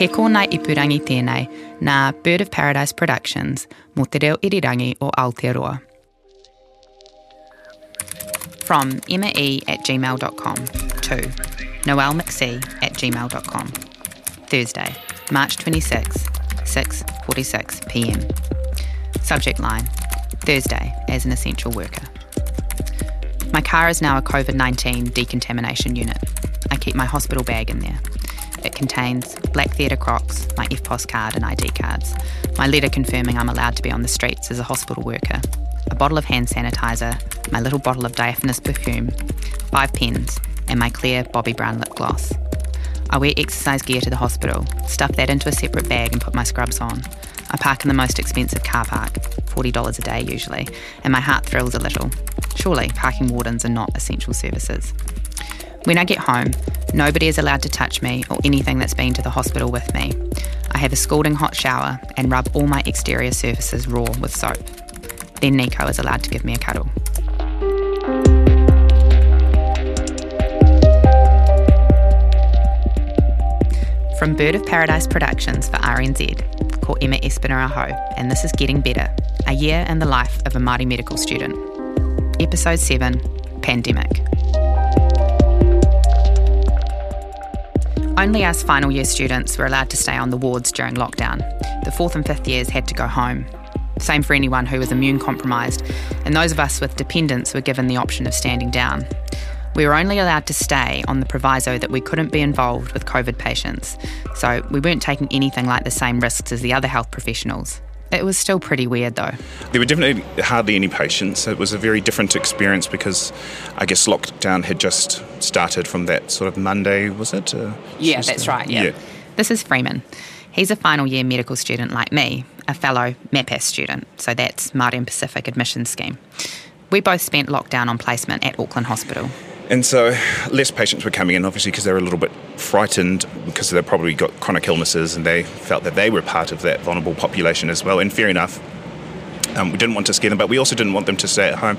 He kōna ipurangi tēnei nā Bird of Paradise Productions mō te reo irirangi o Aotearoa. From emma e at gmail.com to Noelle McSee at gmail.com. Thursday, March 26, 6.46 p.m. Subject line, Thursday as an essential worker. My car is now a COVID-19 decontamination unit. I keep my hospital bag in there. It contains black theatre crocs, my EFTPOS card and ID cards, my letter confirming I'm allowed to be on the streets as a hospital worker, a bottle of hand sanitizer, my little bottle of diaphanous perfume, five pens, and my clear Bobbi Brown lip gloss. I wear exercise gear to the hospital, stuff that into a separate bag and put my scrubs on. I park in the most expensive car park, $40 a day usually, and my heart thrills a little. Surely parking wardens are not essential services. When I get home, nobody is allowed to touch me or anything that's been to the hospital with me. I have a scalding hot shower and rub all my exterior surfaces raw with soap. Then Nico is allowed to give me a cuddle. From Bird of Paradise Productions for RNZ, called Emma Espinaraho, and this is Getting Better, a year in the life of a Māori medical student. Episode 7, Pandemic. Only us final year students were allowed to stay on the wards during lockdown. The fourth and fifth years had to go home. Same for anyone who was immune compromised, and those of us with dependents were given the option of standing down. We were only allowed to stay on the proviso that we couldn't be involved with COVID patients, so we weren't taking anything like the same risks as the other health professionals. It was still pretty weird though. There were definitely hardly any patients. It was a very different experience because I guess lockdown had just started from that sort of Monday, was it? Uh, Yeah, Tuesday? that's right. Yeah. This is Freeman. He's a final year medical student like me, a fellow MAPAS student, so that's Māori and Pacific Admission Scheme. We both spent lockdown on placement at Auckland Hospital. And so less patients were coming in, obviously, because they were a little bit frightened because they probably got chronic illnesses and they felt that they were part of that vulnerable population as well. And fair enough, um, we didn't want to scare them, but we also didn't want them to stay at home.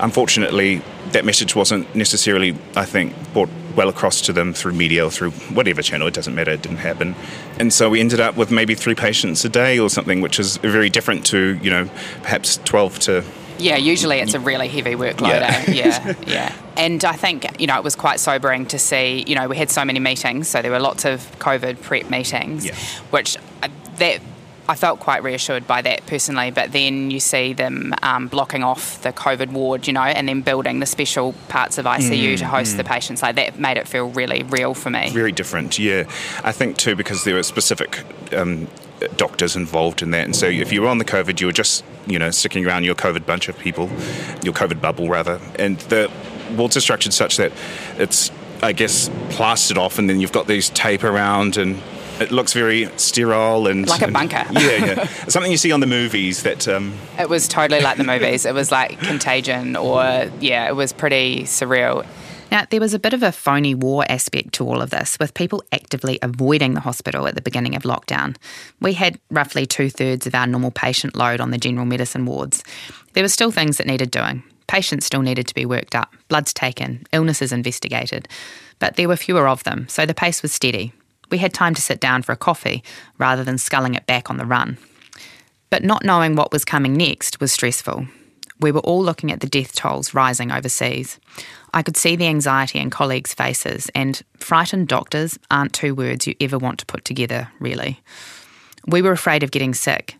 Unfortunately, that message wasn't necessarily, I think, brought well across to them through media or through whatever channel. It doesn't matter. It didn't happen, and so we ended up with maybe three patients a day or something, which is very different to you know perhaps twelve to Yeah, usually it's a really heavy workload. Yeah. eh? yeah, yeah. And I think, you know, it was quite sobering to see, you know, we had so many meetings, so there were lots of COVID prep meetings, Yeah. which uh, that I felt quite reassured by that personally. But then you see them um, blocking off the COVID ward, you know, and then building the special parts of ICU to host the patients. Like that made it feel really real for me. Very different, yeah. I think too because there were specific um, doctors involved in that, and so if you were on the COVID, you were just you know sticking around your COVID bunch of people, your COVID bubble rather, and the wards are structured such that it's I guess plastered off, and then you've got these tape around and. It looks very sterile and Like a and- bunker. Yeah, yeah. Something you see on the movies that um, It was totally like the movies. It was like Contagion, or yeah, it was pretty surreal. Now, there was a bit of a phony war aspect to all of this, with people actively avoiding the hospital at the beginning of lockdown. We had roughly two thirds of our normal patient load on the general medicine wards. There were still things that needed doing. Patients still needed to be worked up, bloods taken, illnesses investigated, but there were fewer of them, so the pace was steady. We had time to sit down for a coffee rather than sculling it back on the run. But not knowing what was coming next was stressful. We were all looking at the death tolls rising overseas. I could see the anxiety in colleagues' faces, and frightened doctors aren't two words you ever want to put together, really. We were afraid of getting sick,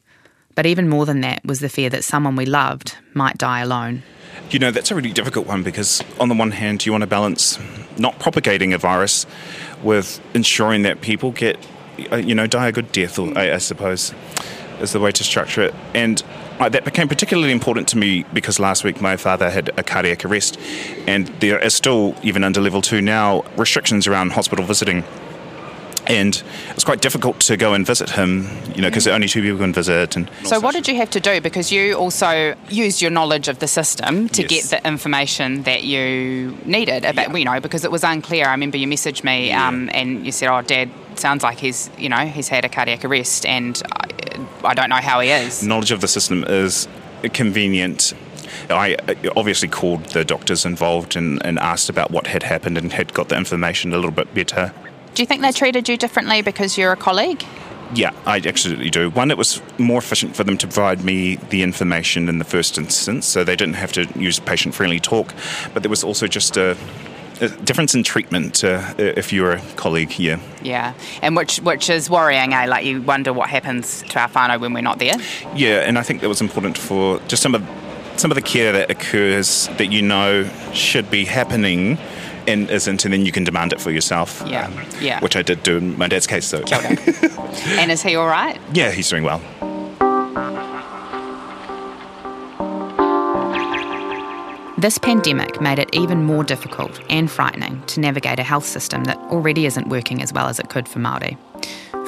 but even more than that was the fear that someone we loved might die alone. You know, that's a really difficult one because, on the one hand, you want to balance not propagating a virus with ensuring that people get, uh, you know, die a good death, I, I suppose, is the way to structure it. And Uh, that became particularly important to me because last week my father had a cardiac arrest, and there is still, even under level two now, restrictions around hospital visiting. And it's quite difficult to go and visit him, you know, because mm. only two people can visit. And So, what did you have to do? Because you also used your knowledge of the system to Yes. get the information that you needed about, Yeah. you know, because it was unclear. I remember you messaged me um, and you said, "Oh, Dad, sounds like he's, you know, he's had a cardiac arrest, and uh, I, don't know how he is." knowledge of the system is convenient. I uh, obviously called the doctors involved and, and asked about what had happened and had got the information a little bit better. Do you think they treated you differently because you're a colleague? Yeah, I absolutely do. One, it was more efficient for them to provide me the information in the first instance, so they didn't have to use patient friendly talk. But there was also just a difference in treatment uh, if you're a colleague here. Yeah, and which which is worrying, eh? Like you wonder what happens to our whānau when we're not there. Yeah, and I think that was important for just some of some of the care that occurs that you know should be happening and isn't, and then you can demand it for yourself. Yeah, yeah. Which I did do in my dad's case, though. And is he all right? yeah, he's doing well. This pandemic made it even more difficult and frightening to navigate a health system that already isn't working as well as it could for Māori.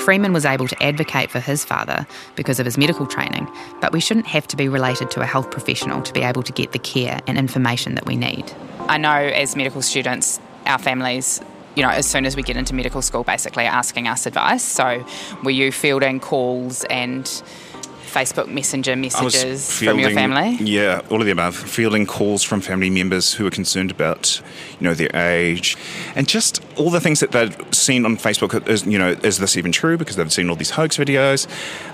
Freeman was able to advocate for his father because of his medical training, but we shouldn't have to be related to a health professional to be able to get the care and information that we need. I know as medical students, our families, you know, as soon as we get into medical school, basically asking us advice. So were you fielding calls and Facebook Messenger messages from your family? Yeah, all of the above. Fielding calls from family members who are concerned about, you know, their age, and just all the things that they'd seen on Facebook. Is you know, is this even true? Because they've seen all these hoax videos,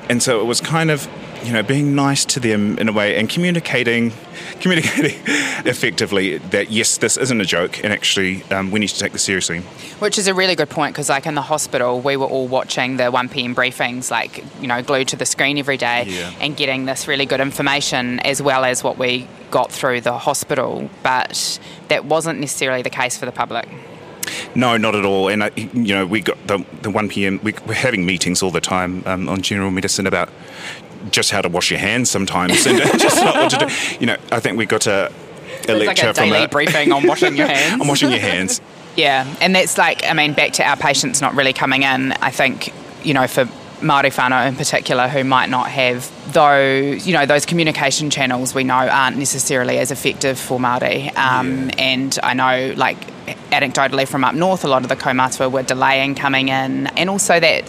and so it was kind of, you know, being nice to them in a way and communicating, communicating effectively that yes, this isn't a joke, and actually um, we need to take this seriously. Which is a really good point because, like in the hospital, we were all watching the 1 pm briefings, like, you know, glued to the screen every day Yeah. and getting this really good information as well as what we got through the hospital. But that wasn't necessarily the case for the public. No, not at all. And uh, you know, we got the the one p.m. We, we're having meetings all the time um, on general medicine about just how to wash your hands sometimes, and just not what to do. You know, I think we got a, a was like lecture a from daily a, briefing on washing your hands. on washing your hands. Yeah, and that's like, I mean, back to our patients not really coming in. I think, you know, for Māori whānau in particular, who might not have those, you know, those communication channels we know aren't necessarily as effective for Māori. Um, And I know, like, anecdotally from up north, a lot of the kaumatua were delaying coming in, and also that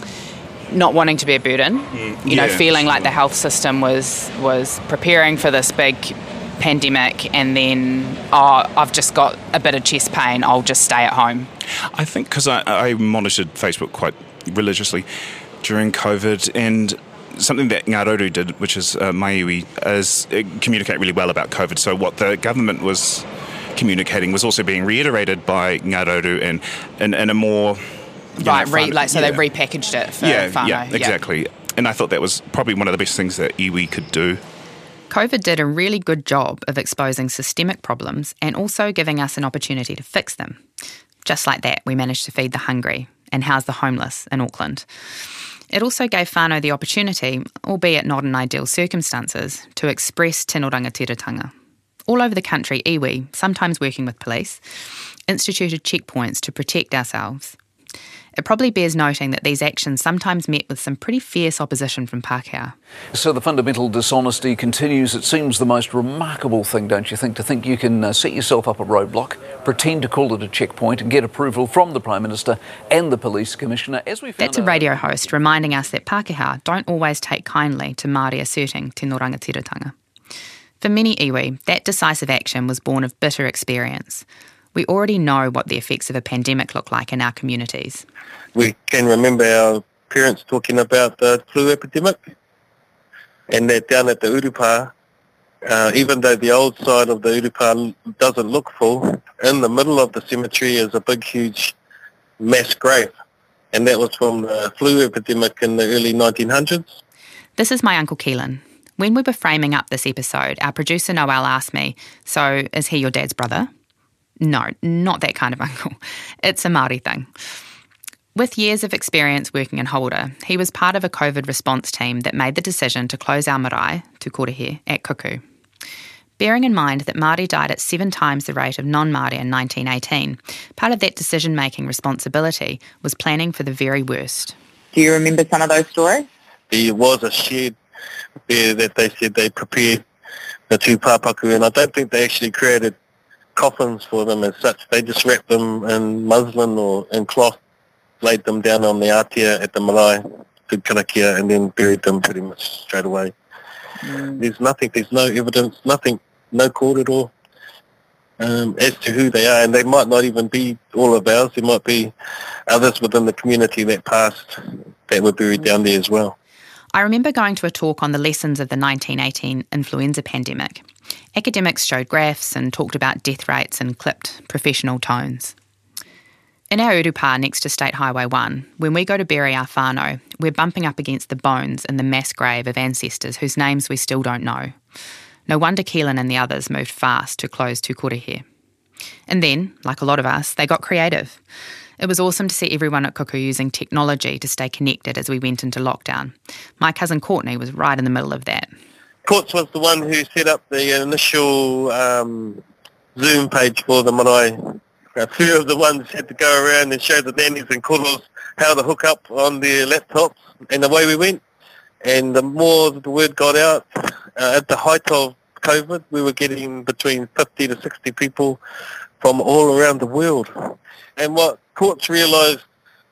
not wanting to be a burden, you know, yeah, feeling like the health system was was preparing for this big pandemic, and then oh, I've just got a bit of chest pain, I'll just stay at home. I think because I, I monitored Facebook quite religiously during COVID, and something that Ngaroru did, which is uh, Maiui, is uh, communicate really well about COVID. So what the government was communicating was also being reiterated by Ngaroru and in, in a more you know, right, re, fun- like so yeah. they repackaged it for yeah, whānau. yeah, exactly. And I thought that was probably one of the best things that iwi could do. COVID did a really good job of exposing systemic problems and also giving us an opportunity to fix them. Just like that, we managed to feed the hungry and house the homeless in Auckland. It also gave whānau the opportunity, albeit not in ideal circumstances, to express tino rangatiratanga. All over the country, iwi, sometimes working with police, instituted checkpoints to protect ourselves. It probably bears noting that these actions sometimes met with some pretty fierce opposition from Pākehā. So the fundamental dishonesty continues. It seems the most remarkable thing, don't you think, to think you can uh, set yourself up a roadblock, pretend to call it a checkpoint, and get approval from the Prime Minister and the Police Commissioner. As we found That's a radio host reminding us that Pākehā don't always take kindly to Māori asserting tino rangatiratanga. For many iwi, that decisive action was born of bitter experience. We already know what the effects of a pandemic look like in our communities. we can remember our parents talking about the flu epidemic and that down at the Urupa, uh, even though the old side of the Urupa doesn't look full, in the middle of the cemetery is a big, huge mass grave. And that was from the flu epidemic in the early 1900s. This is my Uncle Keelan. When we were framing up this episode, our producer Noel asked me, So, is he your dad's brother? No, not that kind of uncle. It's a Māori thing. With years of experience working in hauora, he was part of a COVID response team that made the decision to close our marae, Tukorehe, at Kuku. Bearing in mind that Māori died at seven times the rate of non Māori in 1918, part of that decision making responsibility was planning for the very worst. Do you remember some of those stories? There was a shed there that they said they prepared the tūpāpaku, and I don't think they actually created coffins for them as such. They just wrapped them in muslin or in cloth, laid them down on the atia at the marae, did karakia, and then buried them pretty much straight away. Mm. There's nothing, there's no evidence, nothing, no court at all um, as to who they are, and they might not even be all of ours. There might be others within the community that passed that were buried down there as well. I remember going to a talk on the lessons of the 1918 influenza pandemic. Academics showed graphs and talked about death rates in clipped professional tones. In our urupa next to State Highway 1, when we go to bury our whānau, we're bumping up against the bones in the mass grave of ancestors whose names we still don't know. No wonder Keelan and the others moved fast to close Tukorehe. And then, like a lot of us, they got creative. It was awesome to see everyone at Kuku using technology to stay connected as we went into lockdown. My cousin Courtney was right in the middle of that. Courts was the one who set up the initial um, Zoom page for them, marae. A few of the ones had to go around and show the nannies and koros how to hook up on their laptops, and away we went. And the more the word got out, uh, at the height of COVID, we were getting between 50 to 60 people from all around the world. And what courts realised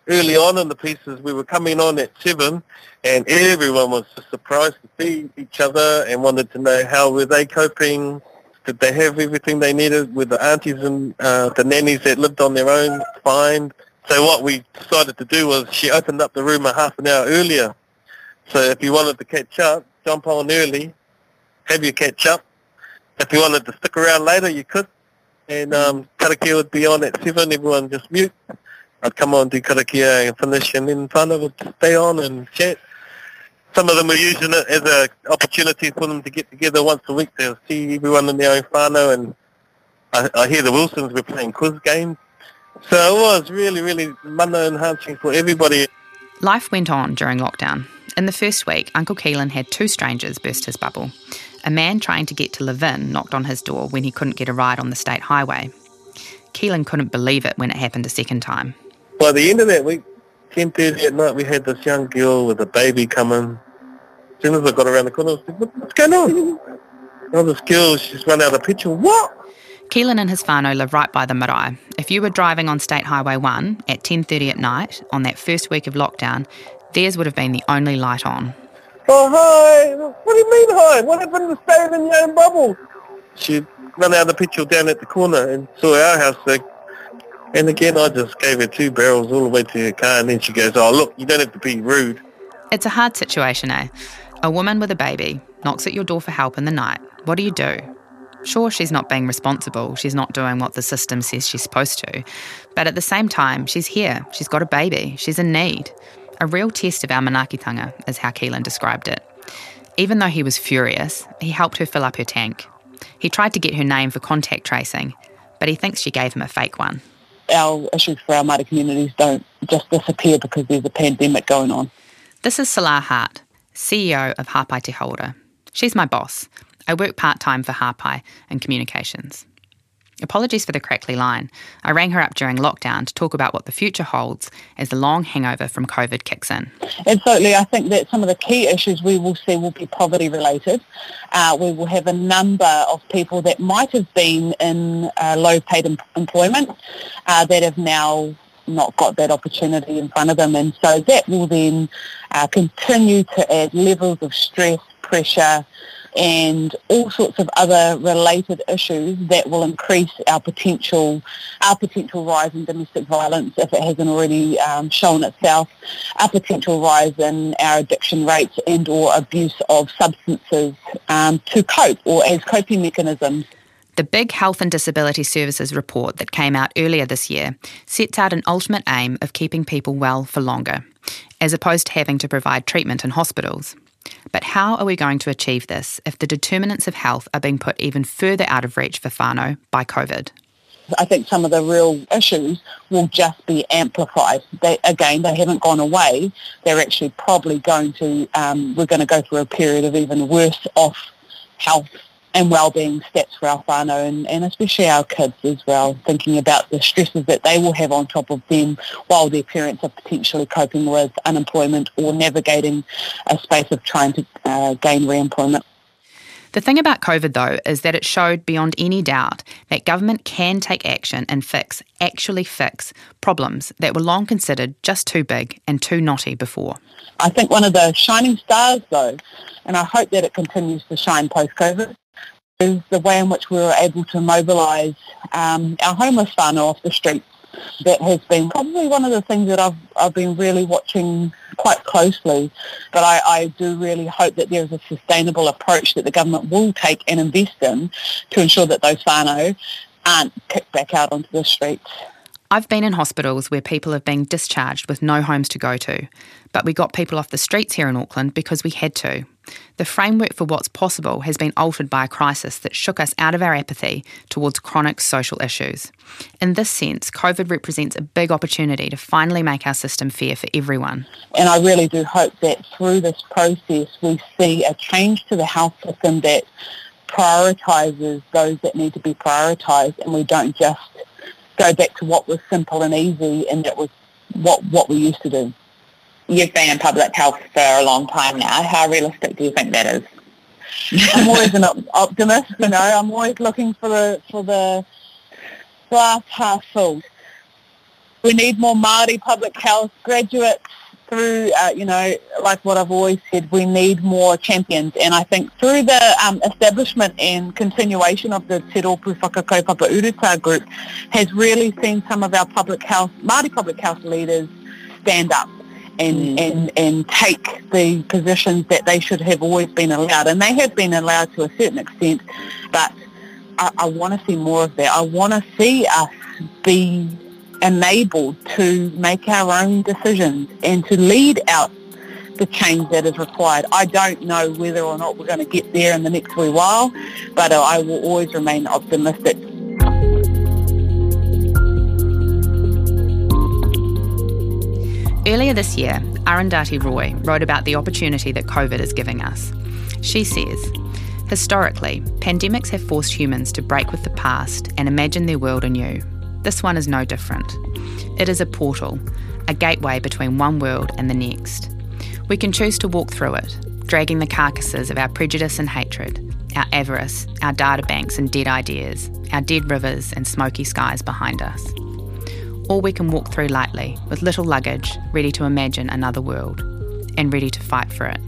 early on in the pieces, we were coming on at 7 and everyone was just surprised to see each other and wanted to know how were they coping, did they have everything they needed, with the aunties and uh, the nannies that lived on their own fine. So what we decided to do was she opened up the room a half an hour earlier. So if you wanted to catch up, jump on early have your catch up. If you wanted to stick around later, you could. And um, karakia would be on at 7, everyone just mute. I'd come on, do karakia and finish, and then whānau would stay on and chat. Some of them were using it as an opportunity for them to get together once a week to see everyone in their own whānau. And I, I hear the Wilsons were playing quiz games. So it was really, really mana enhancing for everybody. Life went on during lockdown. In the first week, Uncle Keelan had two strangers burst his bubble. A man trying to get to Levin knocked on his door when he couldn't get a ride on the state highway. Keelan couldn't believe it when it happened a second time. By the end of that week, 10.30 at night, we had this young girl with a baby coming. As soon as I got around the corner, I said, what's going on? Oh, this girl, she's run out of petrol. What? Keelan and his whānau live right by the marae. If you were driving on State Highway 1 at 10.30 at night on that first week of lockdown, theirs would have been the only light on. Oh, hi. What do you mean, hi? What happened to staying in your own bubble? She ran out of the petrol down at the corner and saw our house there. And again, I just gave her two barrels all the way to her car, and then she goes, oh, look, you don't have to be rude. It's a hard situation, eh? A woman with a baby knocks at your door for help in the night. What do you do? Sure, she's not being responsible. She's not doing what the system says she's supposed to. But at the same time, she's here. She's got a baby. She's in need. A real test of our manakitanga, is how Keelan described it. Even though he was furious, he helped her fill up her tank. He tried to get her name for contact tracing, but he thinks she gave him a fake one. Our issues for our Māori communities don't just disappear because there's a pandemic going on. This is Selah Hart, CEO of Hapai Te Hauora. She's my boss. I work part time for Hapai and communications. Apologies for the crackly line. I rang her up during lockdown to talk about what the future holds as the long hangover from COVID kicks in. Absolutely. I think that some of the key issues we will see will be poverty related. Uh, we will have a number of people that might have been in uh, low paid em- employment uh, that have now not got that opportunity in front of them. And so that will then uh, continue to add levels of stress, pressure, and all sorts of other related issues that will increase our potential our potential rise in domestic violence if it hasn't already um, shown itself, our potential rise in our addiction rates and or abuse of substances um, to cope or as coping mechanisms. The Big Health and Disability Services report that came out earlier this year sets out an ultimate aim of keeping people well for longer, as opposed to having to provide treatment in hospitals. But how are we going to achieve this if the determinants of health are being put even further out of reach for whānau by COVID? I think some of the real issues will just be amplified. They, again, they haven't gone away. They're actually probably going to, um, we're going to go through a period of even worse off health and well-being stats for our whānau and, and especially our kids as well, thinking about the stresses that they will have on top of them while their parents are potentially coping with unemployment or navigating a space of trying to uh, gain re-employment. The thing about COVID, though, is that it showed beyond any doubt that government can take action and fix, actually fix, problems that were long considered just too big and too knotty before. I think one of the shining stars, though, and I hope that it continues to shine post-COVID, is the way in which we were able to mobilise um, our homeless whānau off the streets. That has been probably one of the things that I've, I've been really watching quite closely. But I, I do really hope that there is a sustainable approach that the government will take and invest in to ensure that those whānau aren't kicked back out onto the streets. I've been in hospitals where people have been discharged with no homes to go to, but we got people off the streets here in Auckland because we had to. The framework for what's possible has been altered by a crisis that shook us out of our apathy towards chronic social issues. In this sense, COVID represents a big opportunity to finally make our system fair for everyone. And I really do hope that through this process we see a change to the health system that prioritises those that need to be prioritised and we don't just go back to what was simple and easy and that was what, what we used to do. You've been in public health for a long time now. How realistic do you think that is? I'm always an optimist, you know. I'm always looking for the for the glass half full. We need more Māori public health graduates through, uh, you know, like what I've always said, we need more champions. And I think through the um, establishment and continuation of the Te Rōpū Whakakaupapa Urutā group has really seen some of our public health, Māori public health leaders stand up and, mm. and, and take the positions that they should have always been allowed. And they have been allowed to a certain extent, but I, I want to see more of that. I want to see us be enabled to make our own decisions and to lead out the change that is required. I don't know whether or not we're going to get there in the next wee while, but uh, I will always remain optimistic. Earlier this year, Arundhati Roy wrote about the opportunity that COVID is giving us. She says, Historically, pandemics have forced humans to break with the past and imagine their world anew. This one is no different. It is a portal, a gateway between one world and the next. We can choose to walk through it, dragging the carcasses of our prejudice and hatred, our avarice, our data banks and dead ideas, our dead rivers and smoky skies behind us or we can walk through lightly with little luggage, ready to imagine another world and ready to fight for it.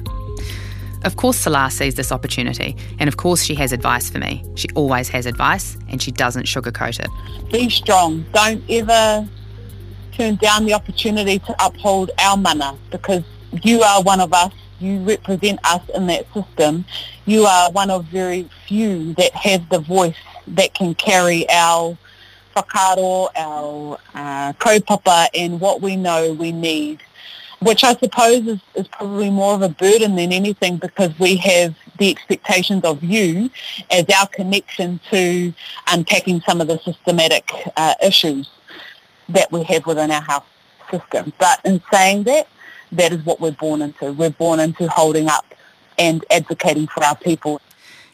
Of course, Selah sees this opportunity, and of course, she has advice for me. She always has advice, and she doesn't sugarcoat it. Be strong. Don't ever turn down the opportunity to uphold our mana because you are one of us. You represent us in that system. You are one of very few that have the voice that can carry our whakaaro, our uh, kaupapa, and what we know we need, which I suppose is, is probably more of a burden than anything because we have the expectations of you as our connection to unpacking some of the systematic uh, issues that we have within our health system. But in saying that, that is what we're born into. We're born into holding up and advocating for our people.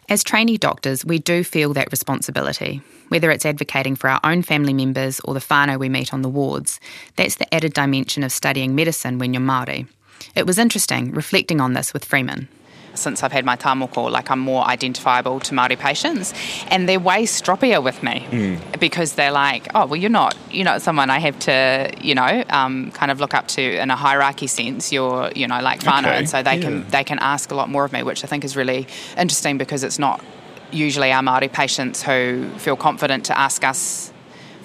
As trainee doctors, we do feel that responsibility whether it's advocating for our own family members or the whānau we meet on the wards. That's the added dimension of studying medicine when you're Māori. It was interesting reflecting on this with Freeman since I've had my tāmoko, like I'm more identifiable to Māori patients, and they're way stroppier with me mm. because they're like, oh, well, you're not, you're not someone I have to, you know, um, kind of look up to in a hierarchy sense. You're, you know, like whānau, okay. and so they yeah. can they can ask a lot more of me, which I think is really interesting because it's not usually our Māori patients who feel confident to ask us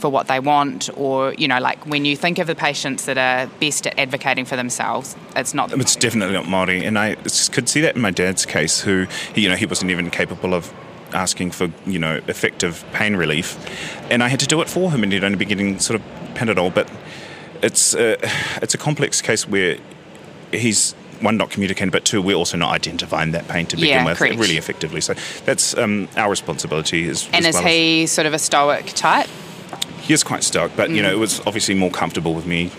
for what they want or you know like when you think of the patients that are best at advocating for themselves it's not it's definitely not Māori and I could see that in my dad's case who you know he wasn't even capable of asking for you know effective pain relief and I had to do it for him and he'd only be getting sort of Panadol but it's a, it's a complex case where he's one, not communicating, but two, we're also not identifying that pain to begin yeah, with correct. really effectively. So that's um, our responsibility. As, and as is well he as, sort of a stoic type? He is quite stuck, but you know, it was obviously more comfortable with me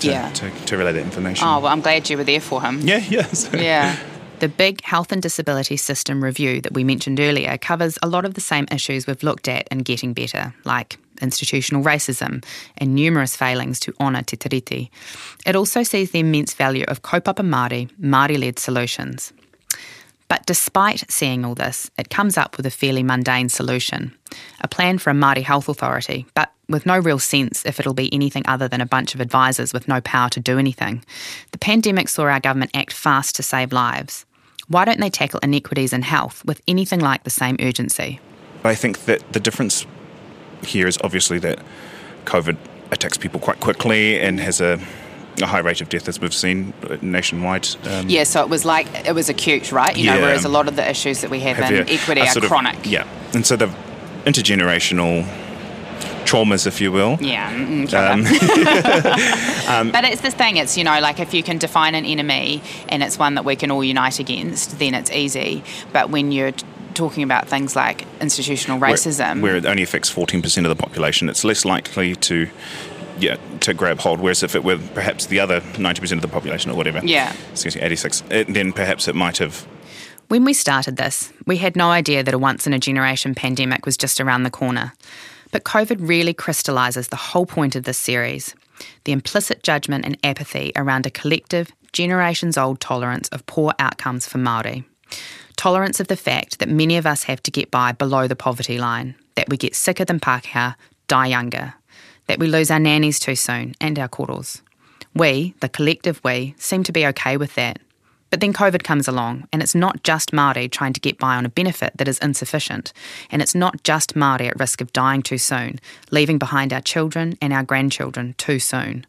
to, Mm. Yeah. to, to relay that information. Oh, well, I'm glad you were there for him. Yeah, yes. Yeah. The big health and disability system review that we mentioned earlier covers a lot of the same issues we've looked at in Getting Better, like institutional racism and numerous failings to honour Te Tiriti. It also sees the immense value of kaupapa Māori, Māori-led solutions. But despite seeing all this, it comes up with a fairly mundane solution a plan for a Māori health authority, but with no real sense if it'll be anything other than a bunch of advisors with no power to do anything. The pandemic saw our government act fast to save lives. Why don't they tackle inequities in health with anything like the same urgency? I think that the difference here is obviously that COVID attacks people quite quickly and has a, a high rate of death, as we've seen uh, nationwide. Um, Yeah, so it was like it was acute, right? You know, whereas a lot of the issues that we have, have in you- equity are sort of- chronic. yeah, and so the intergenerational traumas, if you will. Yeah. mm, mm, Um, Um, but it's this thing, it's, you know, like if you can define an enemy and it's one that we can all unite against, then it's easy. But when you're talking about things like institutional where- racism, where, it only affects 14% of the population, it's less likely to. Yeah, to grab hold. Whereas if it were perhaps the other 90% of the population or whatever, Yeah. excuse me, 86, it, then perhaps it might have When we started this, we had no idea that a once in a generation pandemic was just around the corner. But COVID really crystallises the whole point of this series the implicit judgment and apathy around a collective, generations old tolerance of poor outcomes for Māori. Tolerance of the fact that many of us have to get by below the poverty line, that we get sicker than Pākehā, die younger, that we lose our nannies too soon and our koros. We, the collective we, seem to be okay with that. But then COVID comes along, and it's not just Māori trying to get by on a benefit that is insufficient, and it's not just Māori at risk of dying too soon, leaving behind our children and our grandchildren too soon.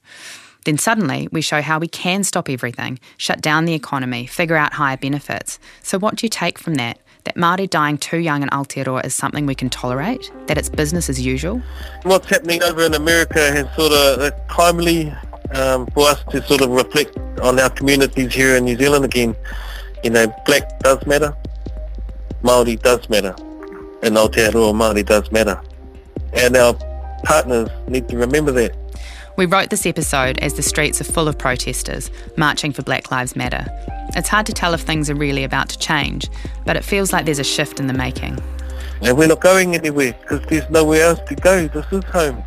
Then suddenly we show how we can stop everything, shut down the economy, figure out higher benefits. So what do you take from that? That Māori dying too young in Aotearoa is something we can tolerate? That it's business as usual? What's happening over in America has sort of uh, timely um, for us to sort of reflect on our communities here in New Zealand again. You know, black does matter, Māori does matter, and Aotearoa Māori does matter. And our partners need to remember that. We wrote this episode as the streets are full of protesters marching for Black Lives Matter. It's hard to tell if things are really about to change, but it feels like there's a shift in the making. And we're not going anywhere because there's nowhere else to go. This is home.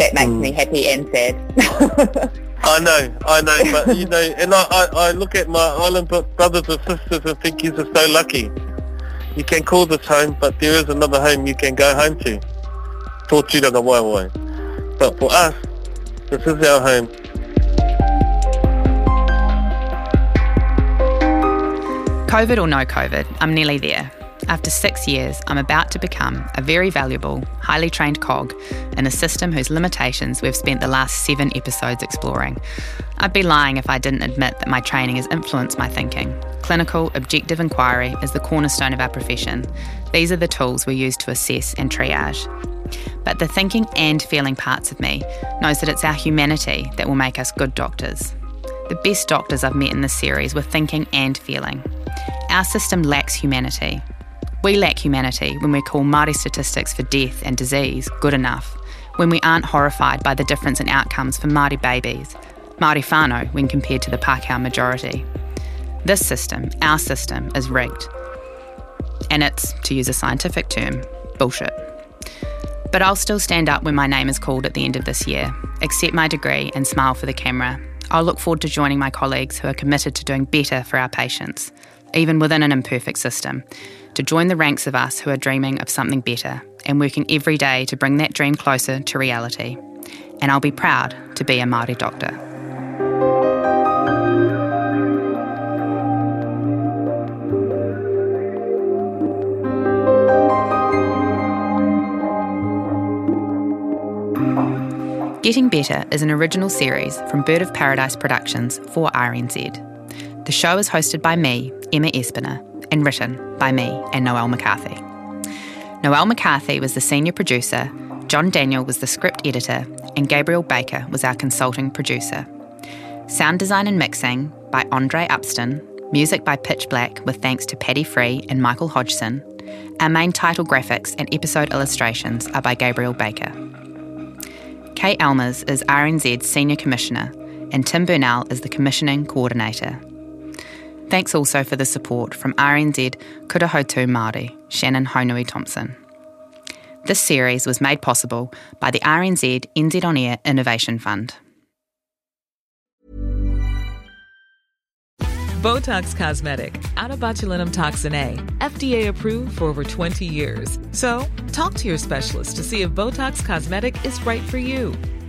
That makes hmm. me happy and sad. I know, I know, but you know, and I, I, I look at my island bro- brothers and sisters and think you are so lucky. You can call this home, but there is another home you can go home to. Tōtiranga Waiwai. But for us, this is our home. COVID or no COVID, I'm nearly there. After six years, I'm about to become a very valuable, highly trained cog in a system whose limitations we've spent the last seven episodes exploring. I'd be lying if I didn't admit that my training has influenced my thinking. Clinical, objective inquiry is the cornerstone of our profession. These are the tools we use to assess and triage. But the thinking and feeling parts of me knows that it's our humanity that will make us good doctors. The best doctors I've met in this series were thinking and feeling. Our system lacks humanity. We lack humanity when we call Māori statistics for death and disease good enough, when we aren't horrified by the difference in outcomes for Māori babies, Māori whānau when compared to the Pākehā majority. This system, our system, is rigged. And it's, to use a scientific term, bullshit. But I'll still stand up when my name is called at the end of this year, accept my degree, and smile for the camera. I'll look forward to joining my colleagues who are committed to doing better for our patients, even within an imperfect system, to join the ranks of us who are dreaming of something better and working every day to bring that dream closer to reality. And I'll be proud to be a Māori doctor. Getting Better is an original series from Bird of Paradise Productions for RNZ. The show is hosted by me, Emma Espiner, and written by me and Noel McCarthy. Noel McCarthy was the senior producer, John Daniel was the script editor, and Gabriel Baker was our consulting producer. Sound design and mixing by Andre Upston, music by Pitch Black with thanks to Paddy Free and Michael Hodgson. Our main title graphics and episode illustrations are by Gabriel Baker. Kate Elmers is RNZ's Senior Commissioner, and Tim Burnell is the Commissioning Coordinator. Thanks also for the support from RNZ Kaihautū Māori, Shannon Haunui Thompson. This series was made possible by the RNZ NZ On Air Innovation Fund. Botox Cosmetic, out of botulinum toxin A, FDA approved for over 20 years. So, talk to your specialist to see if Botox Cosmetic is right for you.